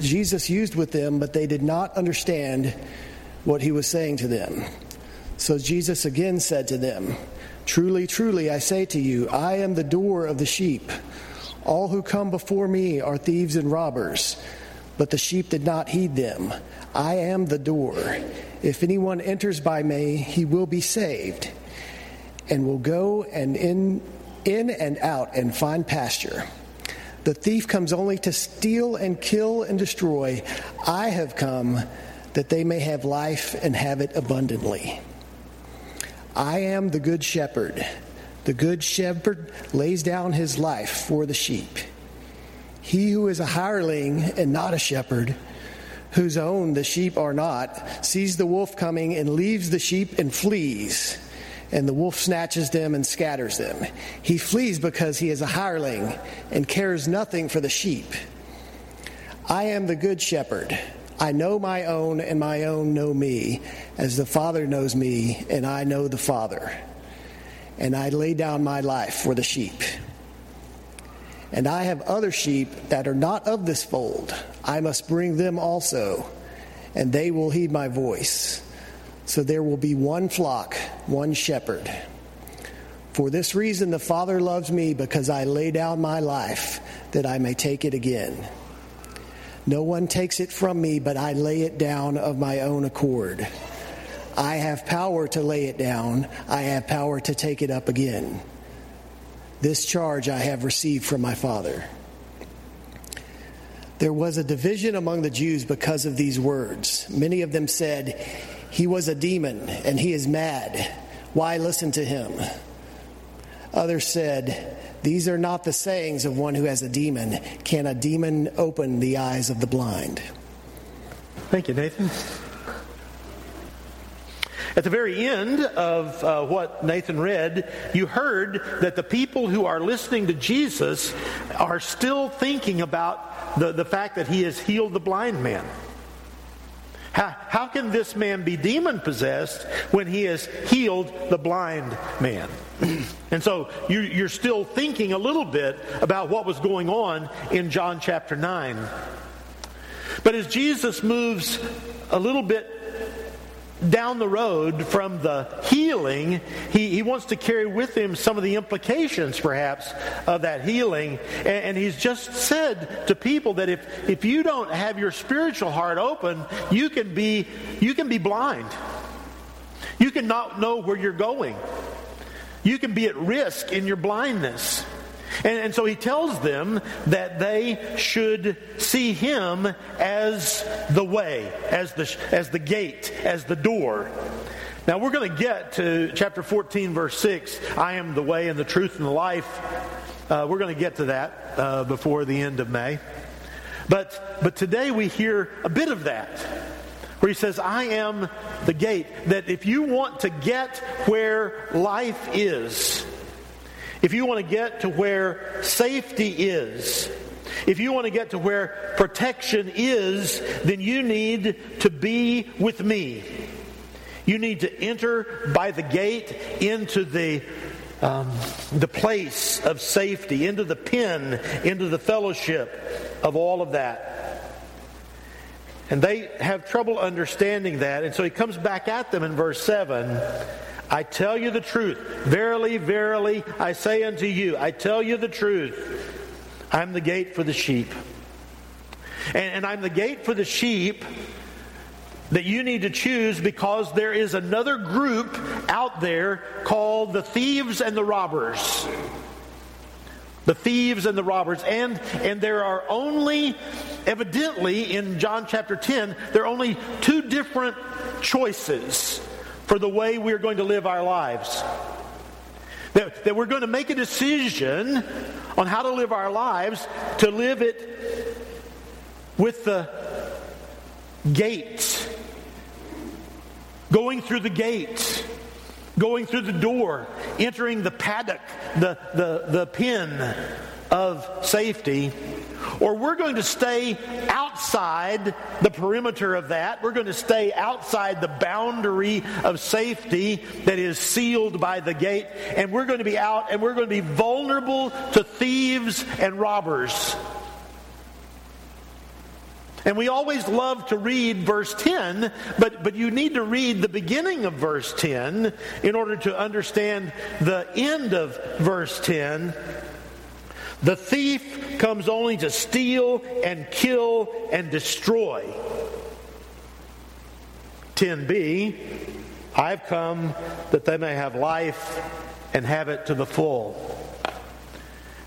Jesus used with them, but they did not understand what he was saying to them. So Jesus again said to them, Truly, truly, I say to you, I am the door of the sheep. All who come before me are thieves and robbers, but the sheep did not heed them. I am the door. If anyone enters by me, he will be saved, and will go and in, in and out and find pasture. The thief comes only to steal and kill and destroy. I have come that they may have life and have it abundantly. I am the good shepherd. The good shepherd lays down his life for the sheep. He who is a hireling and not a shepherd, whose own the sheep are not, sees the wolf coming and leaves the sheep and flees and the wolf snatches them and scatters them. He flees because he is a hireling and cares nothing for the sheep. I am the good shepherd. I know my own, and my own know me, as the Father knows me, and I know the Father. And I lay down my life for the sheep. And I have other sheep that are not of this fold. I must bring them also, and they will heed my voice. So there will be one flock, one shepherd. For this reason, the Father loves me because I lay down my life that I may take it again. No one takes it from me, but I lay it down of my own accord. I have power to lay it down, I have power to take it up again. This charge I have received from my Father. There was a division among the Jews because of these words. Many of them said, he was a demon and he is mad. Why listen to him? Others said, These are not the sayings of one who has a demon. Can a demon open the eyes of the blind? Thank you, Nathan. At the very end of uh, what Nathan read, you heard that the people who are listening to Jesus are still thinking about the, the fact that he has healed the blind man. How, how can this man be demon possessed when he has healed the blind man? and so you, you're still thinking a little bit about what was going on in John chapter 9. But as Jesus moves a little bit down the road from the healing, he, he wants to carry with him some of the implications, perhaps, of that healing. And, and, he's just said to people that if, if you don't have your spiritual heart open, you can be, you can be blind. You can not know where you're going. You can be at risk in your blindness. And, and, so he tells them that they should see him as the way, as the, as the gate, as the door. Now we're going to get to chapter 14, verse 6. I am the way and the truth and the life. Uh, we're going to get to that uh, before the end of May. But, but today we hear a bit of that where he says, I am the gate. That if you want to get where life is, if you want to get to where safety is, if you want to get to where protection is, then you need to be with me. You need to enter by the gate into the um, the place of safety, into the pen, into the fellowship of all of that. And they have trouble understanding that. And so he comes back at them in verse 7 I tell you the truth. Verily, verily, I say unto you, I tell you the truth. I'm the gate for the sheep. And, and, I'm the gate for the sheep that you need to choose because there is another group out there called the thieves and the robbers. The thieves and the robbers. And, and there are only, evidently, in John chapter 10, there are only two different choices for the way we're going to live our lives. That, that we're going to make a decision on how to live our lives to live it with the gate, going through the gate, going through the door, entering the paddock, the, the, the pen of safety or we're going to stay outside the perimeter of that. We're going to stay outside the boundary of safety that is sealed by the gate, and we're going to be out and we're going to be vulnerable to thieves and robbers. And we always love to read verse 10, but, but you need to read the beginning of verse 10 in order to understand the end of verse 10. The thief comes only to steal and kill and destroy. 10b, I've come that they may have life and have it to the full.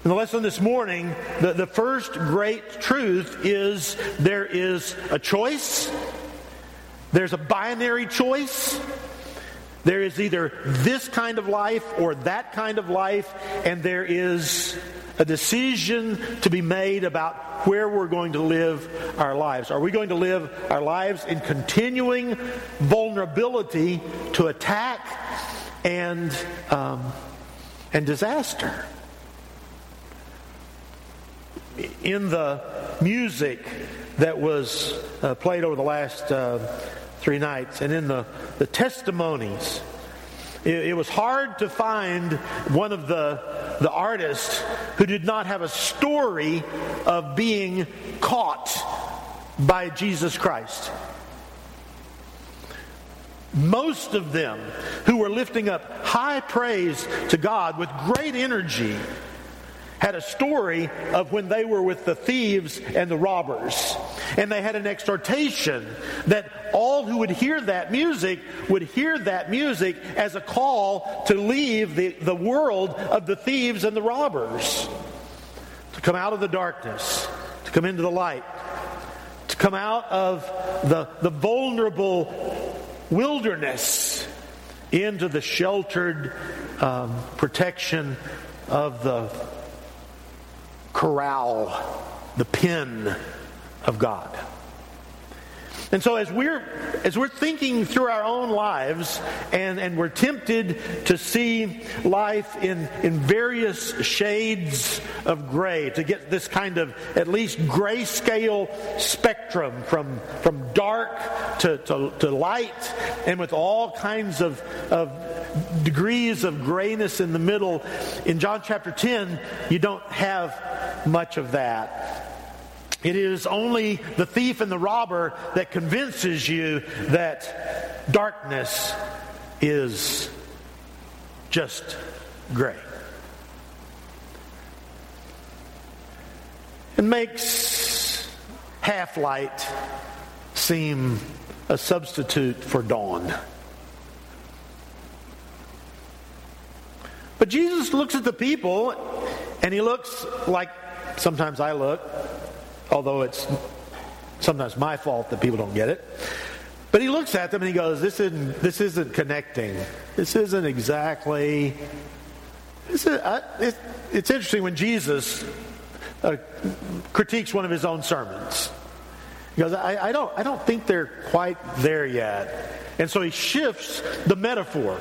In the lesson this morning, the, the first great truth is there is a choice. There's a binary choice. There is either this kind of life or that kind of life, and there is a decision to be made about where we're going to live our lives. Are we going to live our lives in continuing vulnerability to attack and, um, and disaster? in the music that was uh, played over the last uh, three nights and in the, the testimonies, it, it was hard to find one of the, the artists who did not have a story of being caught by Jesus Christ. Most of them who were lifting up high praise to God with great energy had a story of when they were with the thieves and the robbers. And they had an exhortation that all who would hear that music would hear that music as a call to leave the, the world of the thieves and the robbers, to come out of the darkness, to come into the light, to come out of the, the vulnerable wilderness into the sheltered um, protection of the corral, the pen of God. And so as we're as we're thinking through our own lives and, and we're tempted to see life in, in various shades of gray, to get this kind of at least grayscale spectrum from, from dark to, to, to light and with all kinds of, of degrees of grayness in the middle, in John chapter 10, you don't have much of that. It is only the thief and the robber that convinces you that darkness is just gray. It makes half light seem a substitute for dawn. But Jesus looks at the people and he looks like sometimes I look, although it's sometimes my fault that people don't get it. But he looks at them and he goes, This isn't, this isn't connecting. This isn't exactly. This is, I, it, it's interesting when Jesus uh, critiques one of his own sermons. He goes, I, I, don't, I don't think they're quite there yet. And so he shifts the metaphor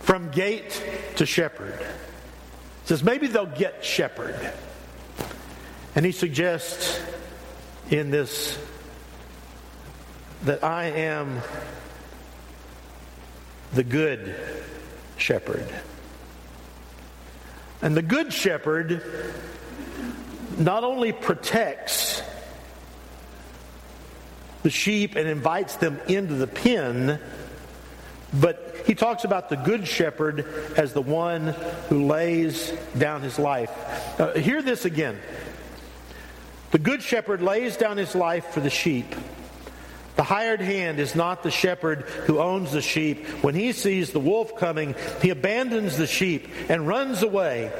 from gate to shepherd. He says maybe they'll get shepherd. And he suggests in this that I am the good shepherd. And the good shepherd not only protects the sheep and invites them into the pen, but he talks about the good shepherd as the one who lays down his life. Uh, hear this again. The good shepherd lays down his life for the sheep. The hired hand is not the shepherd who owns the sheep. When he sees the wolf coming, he abandons the sheep and runs away.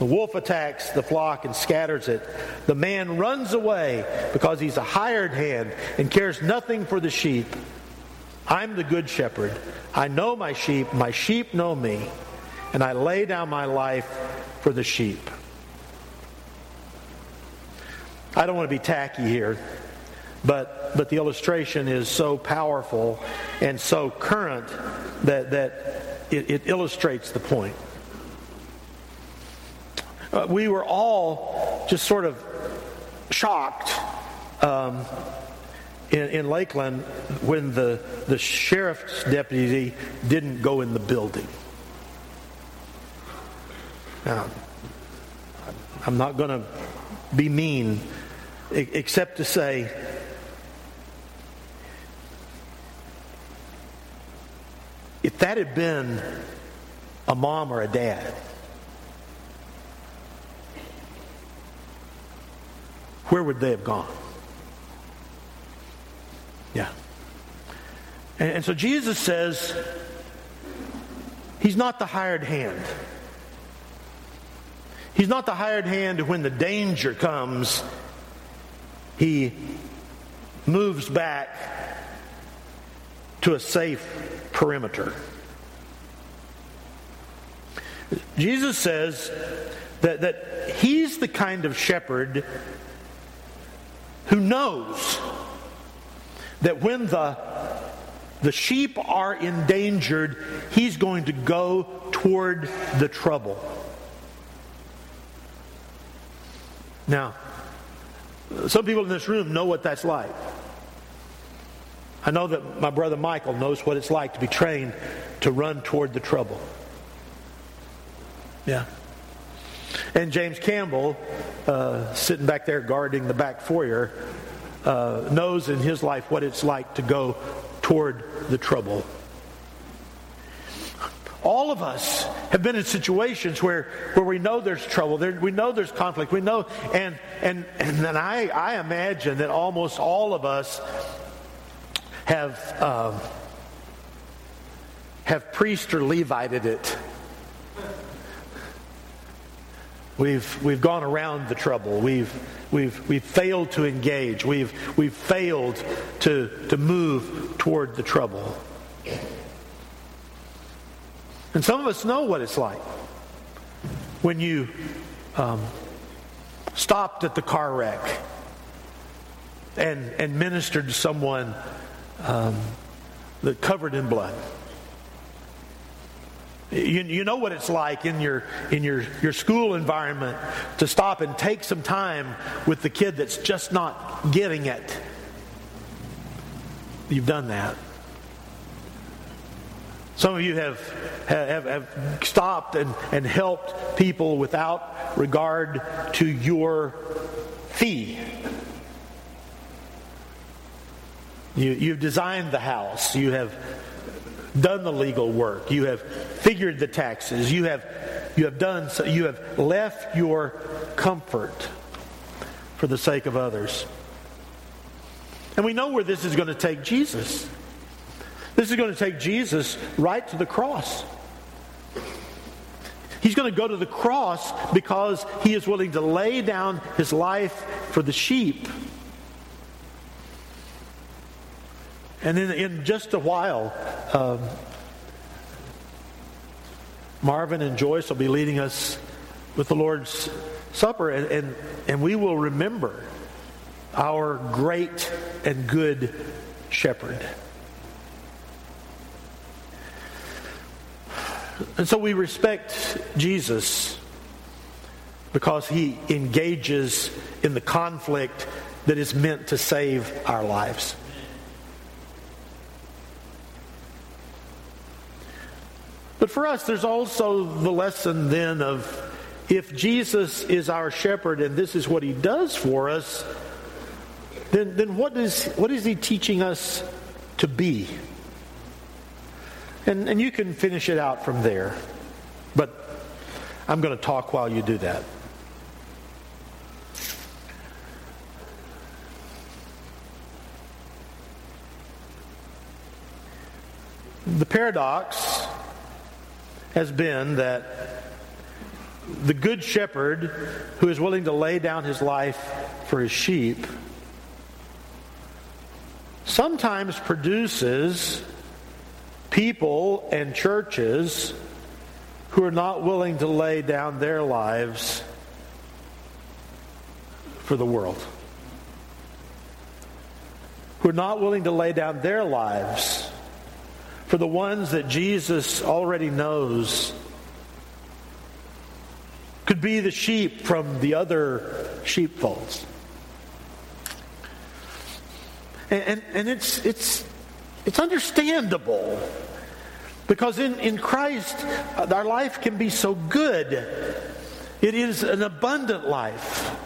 The wolf attacks the flock and scatters it. The man runs away because he's a hired hand and cares nothing for the sheep. I'm the good shepherd. I know my sheep. My sheep know me. And I lay down my life for the sheep. I don't want to be tacky here, but, but the illustration is so powerful and so current that, that it, it illustrates the point. Uh, we were all just sort of shocked um, in, in Lakeland when the, the sheriff's deputy didn't go in the building. Now, I'm not going to be mean, except to say, if that had been a mom or a dad, where would they have gone? Yeah. And, and so Jesus says, He's not the hired hand. He's not the hired hand when the danger comes. He moves back to a safe perimeter. Jesus says that, that he's the kind of shepherd who knows that when the, the sheep are endangered, he's going to go toward the trouble. Now, some people in this room know what that's like. I know that my brother Michael knows what it's like to be trained to run toward the trouble. Yeah. And James Campbell, uh, sitting back there guarding the back foyer, uh, knows in his life what it's like to go toward the trouble. All of us have been in situations where, where we know there's trouble, there, we know there's conflict, we know, and and and then I, I imagine that almost all of us have um, have priest or Levited it. We've we've gone around the trouble. We've we've we've failed to engage. We've we've failed to to move toward the trouble. And some of us know what it's like when you um, stopped at the car wreck and, and ministered to someone um, that covered in blood. You, you know what it's like in your in your, your school environment to stop and take some time with the kid that's just not getting it. You've done that. Some of you have, have, have stopped and, and helped people without regard to your fee. You, you've designed the house. You have done the legal work. You have figured the taxes. You have, you have done so. You have left your comfort for the sake of others. And we know where this is going to take Jesus. This is going to take Jesus right to the cross. He's going to go to the cross because he is willing to lay down his life for the sheep. And then in just a while, um, Marvin and Joyce will be leading us with the Lord's Supper, and, and, and we will remember our great and good shepherd. And so we respect Jesus because he engages in the conflict that is meant to save our lives. But for us, there's also the lesson then of if Jesus is our shepherd and this is what he does for us, then, then what, is, what is he teaching us to be? And, and you can finish it out from there. But I'm going to talk while you do that. The paradox has been that the good shepherd who is willing to lay down his life for his sheep sometimes produces people and churches who are not willing to lay down their lives for the world. Who are not willing to lay down their lives for the ones that Jesus already knows could be the sheep from the other sheepfolds. And, and, and it's, it's it's understandable because in, in Christ, uh, our life can be so good. It is an abundant life.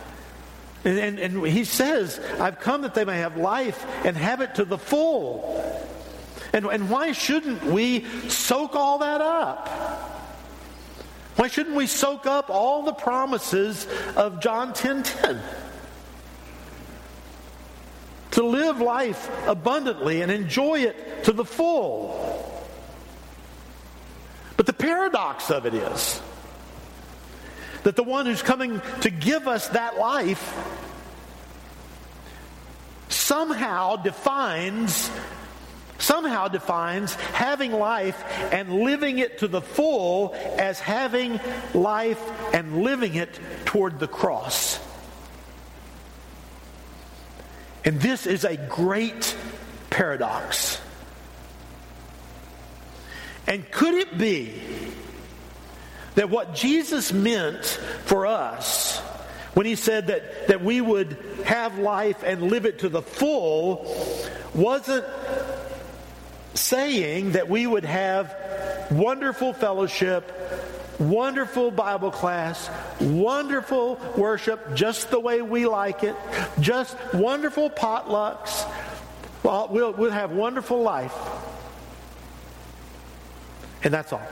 And, and, and, he says, I've come that they may have life and have it to the full. And, and why shouldn't we soak all that up? Why shouldn't we soak up all the promises of John 10 10? To live life abundantly and enjoy it to the full. But the paradox of it is that the one who's coming to give us that life somehow defines somehow defines having life and living it to the full as having life and living it toward the cross. And this is a great paradox. And could it be that what Jesus meant for us when he said that, that we would have life and live it to the full wasn't saying that we would have wonderful fellowship, wonderful Bible class, wonderful worship just the way we like it, just wonderful potlucks. Well, we'll, we'll have wonderful life. And that's all.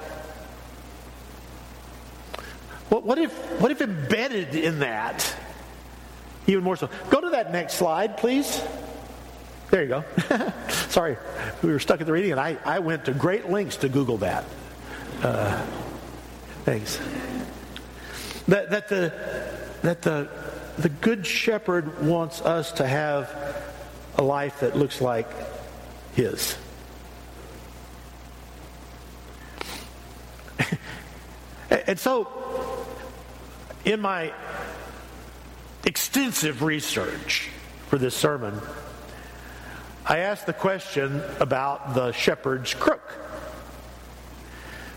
What, what, if, what if embedded in that, even more so? Go to that next slide, please. There you go. Sorry, we were stuck at the reading, and I, I went to great lengths to Google that. Uh, thanks. That, that, the, that the, the Good Shepherd wants us to have a life that looks like His. And so, in my extensive research for this sermon, I asked the question about the shepherd's crook.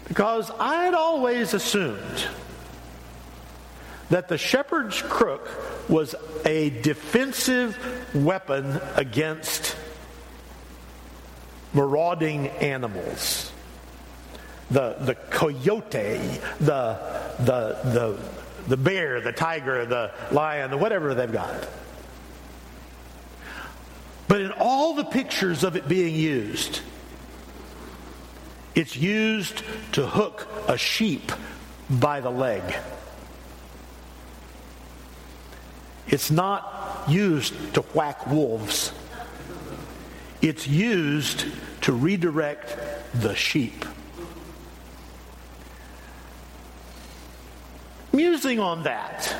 Because I had always assumed that the shepherd's crook was a defensive weapon against marauding animals the, the coyote, the, the, the, the bear, the tiger, the lion, the whatever they've got. But in all the pictures of it being used, it's used to hook a sheep by the leg. It's not used to whack wolves. It's used to redirect the sheep. Musing on that,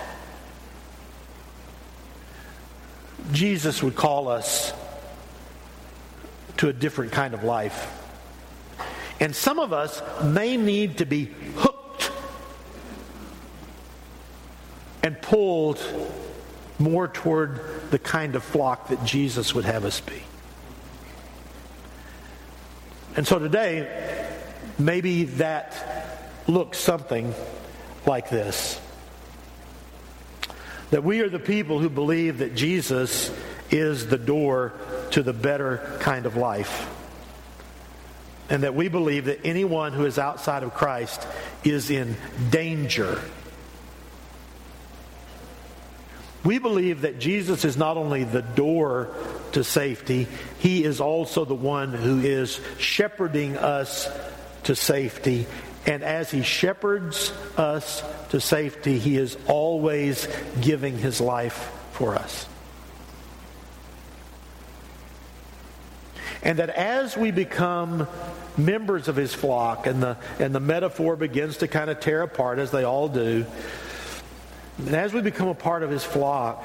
Jesus would call us to a different kind of life. And some of us may need to be hooked and pulled more toward the kind of flock that Jesus would have us be. And so today, maybe that looks something like this that we are the people who believe that Jesus is the door to the better kind of life. And that we believe that anyone who is outside of Christ is in danger. We believe that Jesus is not only the door to safety, he is also the one who is shepherding us to safety and as he shepherds us to safety, he is always giving his life for us. And that as we become members of his flock, and the, and the metaphor begins to kind of tear apart, as they all do, and as we become a part of his flock,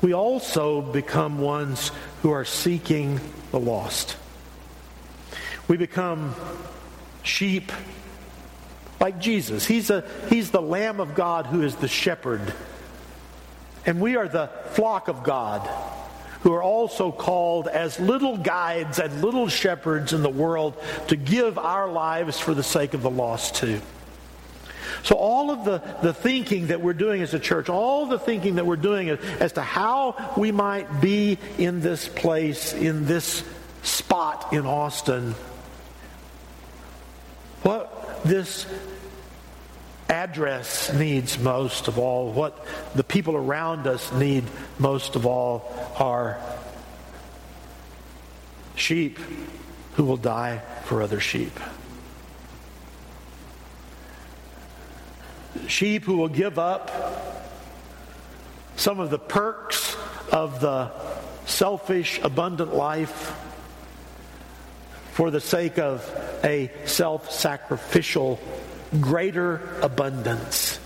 we also become ones who are seeking the lost. We become sheep like Jesus. He's, a, he's the Lamb of God who is the shepherd. And we are the flock of God who are also called as little guides and little shepherds in the world to give our lives for the sake of the lost too. So, all of the, the thinking that we're doing as a church, all the thinking that we're doing as to how we might be in this place, in this spot in Austin, what this address needs most of all, what the people around us need most of all, are sheep who will die for other sheep. Sheep who will give up some of the perks of the selfish, abundant life for the sake of a self sacrificial, greater abundance.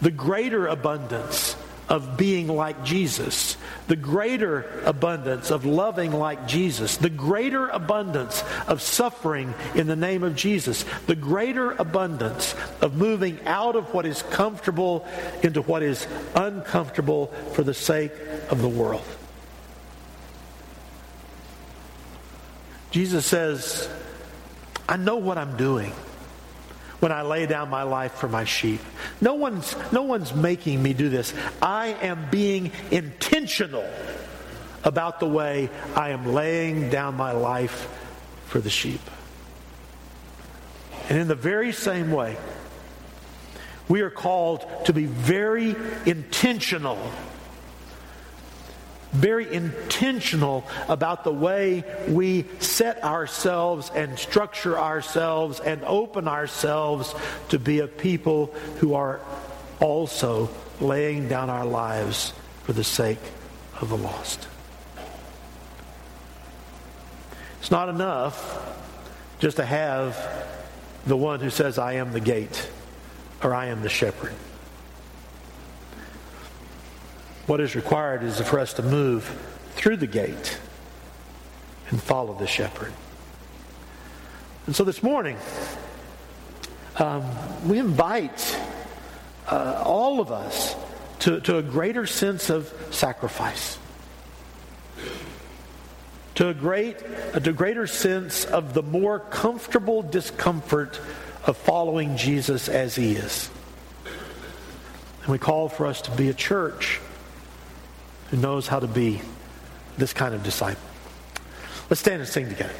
The greater abundance of being like Jesus, the greater abundance of loving like Jesus, the greater abundance of suffering in the name of Jesus, the greater abundance of moving out of what is comfortable into what is uncomfortable for the sake of the world. Jesus says, I know what I'm doing when I lay down my life for my sheep. No one's, no one's making me do this. I am being intentional about the way I am laying down my life for the sheep. And in the very same way, we are called to be very intentional very intentional about the way we set ourselves and structure ourselves and open ourselves to be a people who are also laying down our lives for the sake of the lost. It's not enough just to have the one who says, I am the gate or I am the shepherd. What is required is for us to move through the gate and follow the shepherd. And so this morning, um, we invite uh, all of us to, to a greater sense of sacrifice, to a, great, a greater sense of the more comfortable discomfort of following Jesus as he is. And we call for us to be a church who knows how to be this kind of disciple. Let's stand and sing together.